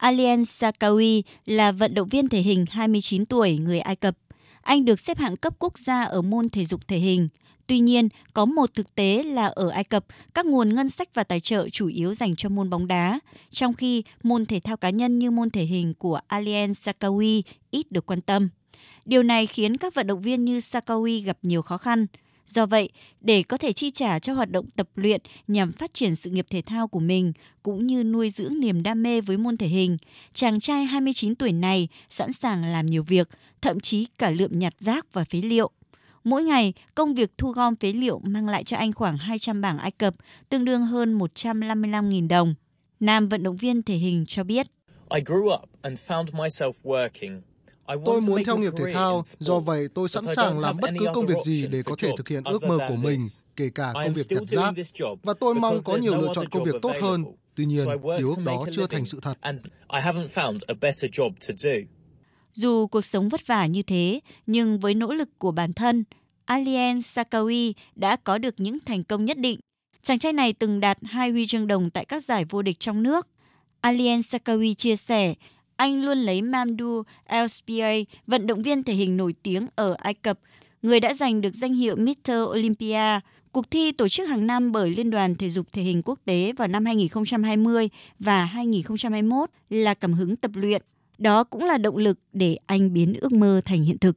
Alien Sakawi là vận động viên thể hình 29 tuổi người Ai Cập. Anh được xếp hạng cấp quốc gia ở môn thể dục thể hình. Tuy nhiên, có một thực tế là ở Ai Cập, các nguồn ngân sách và tài trợ chủ yếu dành cho môn bóng đá, trong khi môn thể thao cá nhân như môn thể hình của Alien Sakawi ít được quan tâm. Điều này khiến các vận động viên như Sakawi gặp nhiều khó khăn. Do vậy, để có thể chi trả cho hoạt động tập luyện nhằm phát triển sự nghiệp thể thao của mình cũng như nuôi dưỡng niềm đam mê với môn thể hình, chàng trai 29 tuổi này sẵn sàng làm nhiều việc, thậm chí cả lượm nhặt rác và phế liệu. Mỗi ngày, công việc thu gom phế liệu mang lại cho anh khoảng 200 bảng Ai Cập, tương đương hơn 155.000 đồng. Nam vận động viên thể hình cho biết. I grew up and found myself working Tôi muốn theo nghiệp thể thao, do vậy tôi sẵn sàng làm bất cứ công việc gì để có thể thực hiện ước mơ của mình, kể cả công việc nhặt rác. Và tôi mong có nhiều lựa chọn công việc tốt hơn. Tuy nhiên, điều ước đó chưa thành sự thật. Dù cuộc sống vất vả như thế, nhưng với nỗ lực của bản thân, Alien Sakawi đã có được những thành công nhất định. Chàng trai này từng đạt hai huy chương đồng tại các giải vô địch trong nước. Alien Sakawi chia sẻ, anh luôn lấy Mamdou El vận động viên thể hình nổi tiếng ở Ai Cập, người đã giành được danh hiệu Mr. Olympia, cuộc thi tổ chức hàng năm bởi Liên đoàn Thể dục Thể hình Quốc tế vào năm 2020 và 2021 là cảm hứng tập luyện. Đó cũng là động lực để anh biến ước mơ thành hiện thực.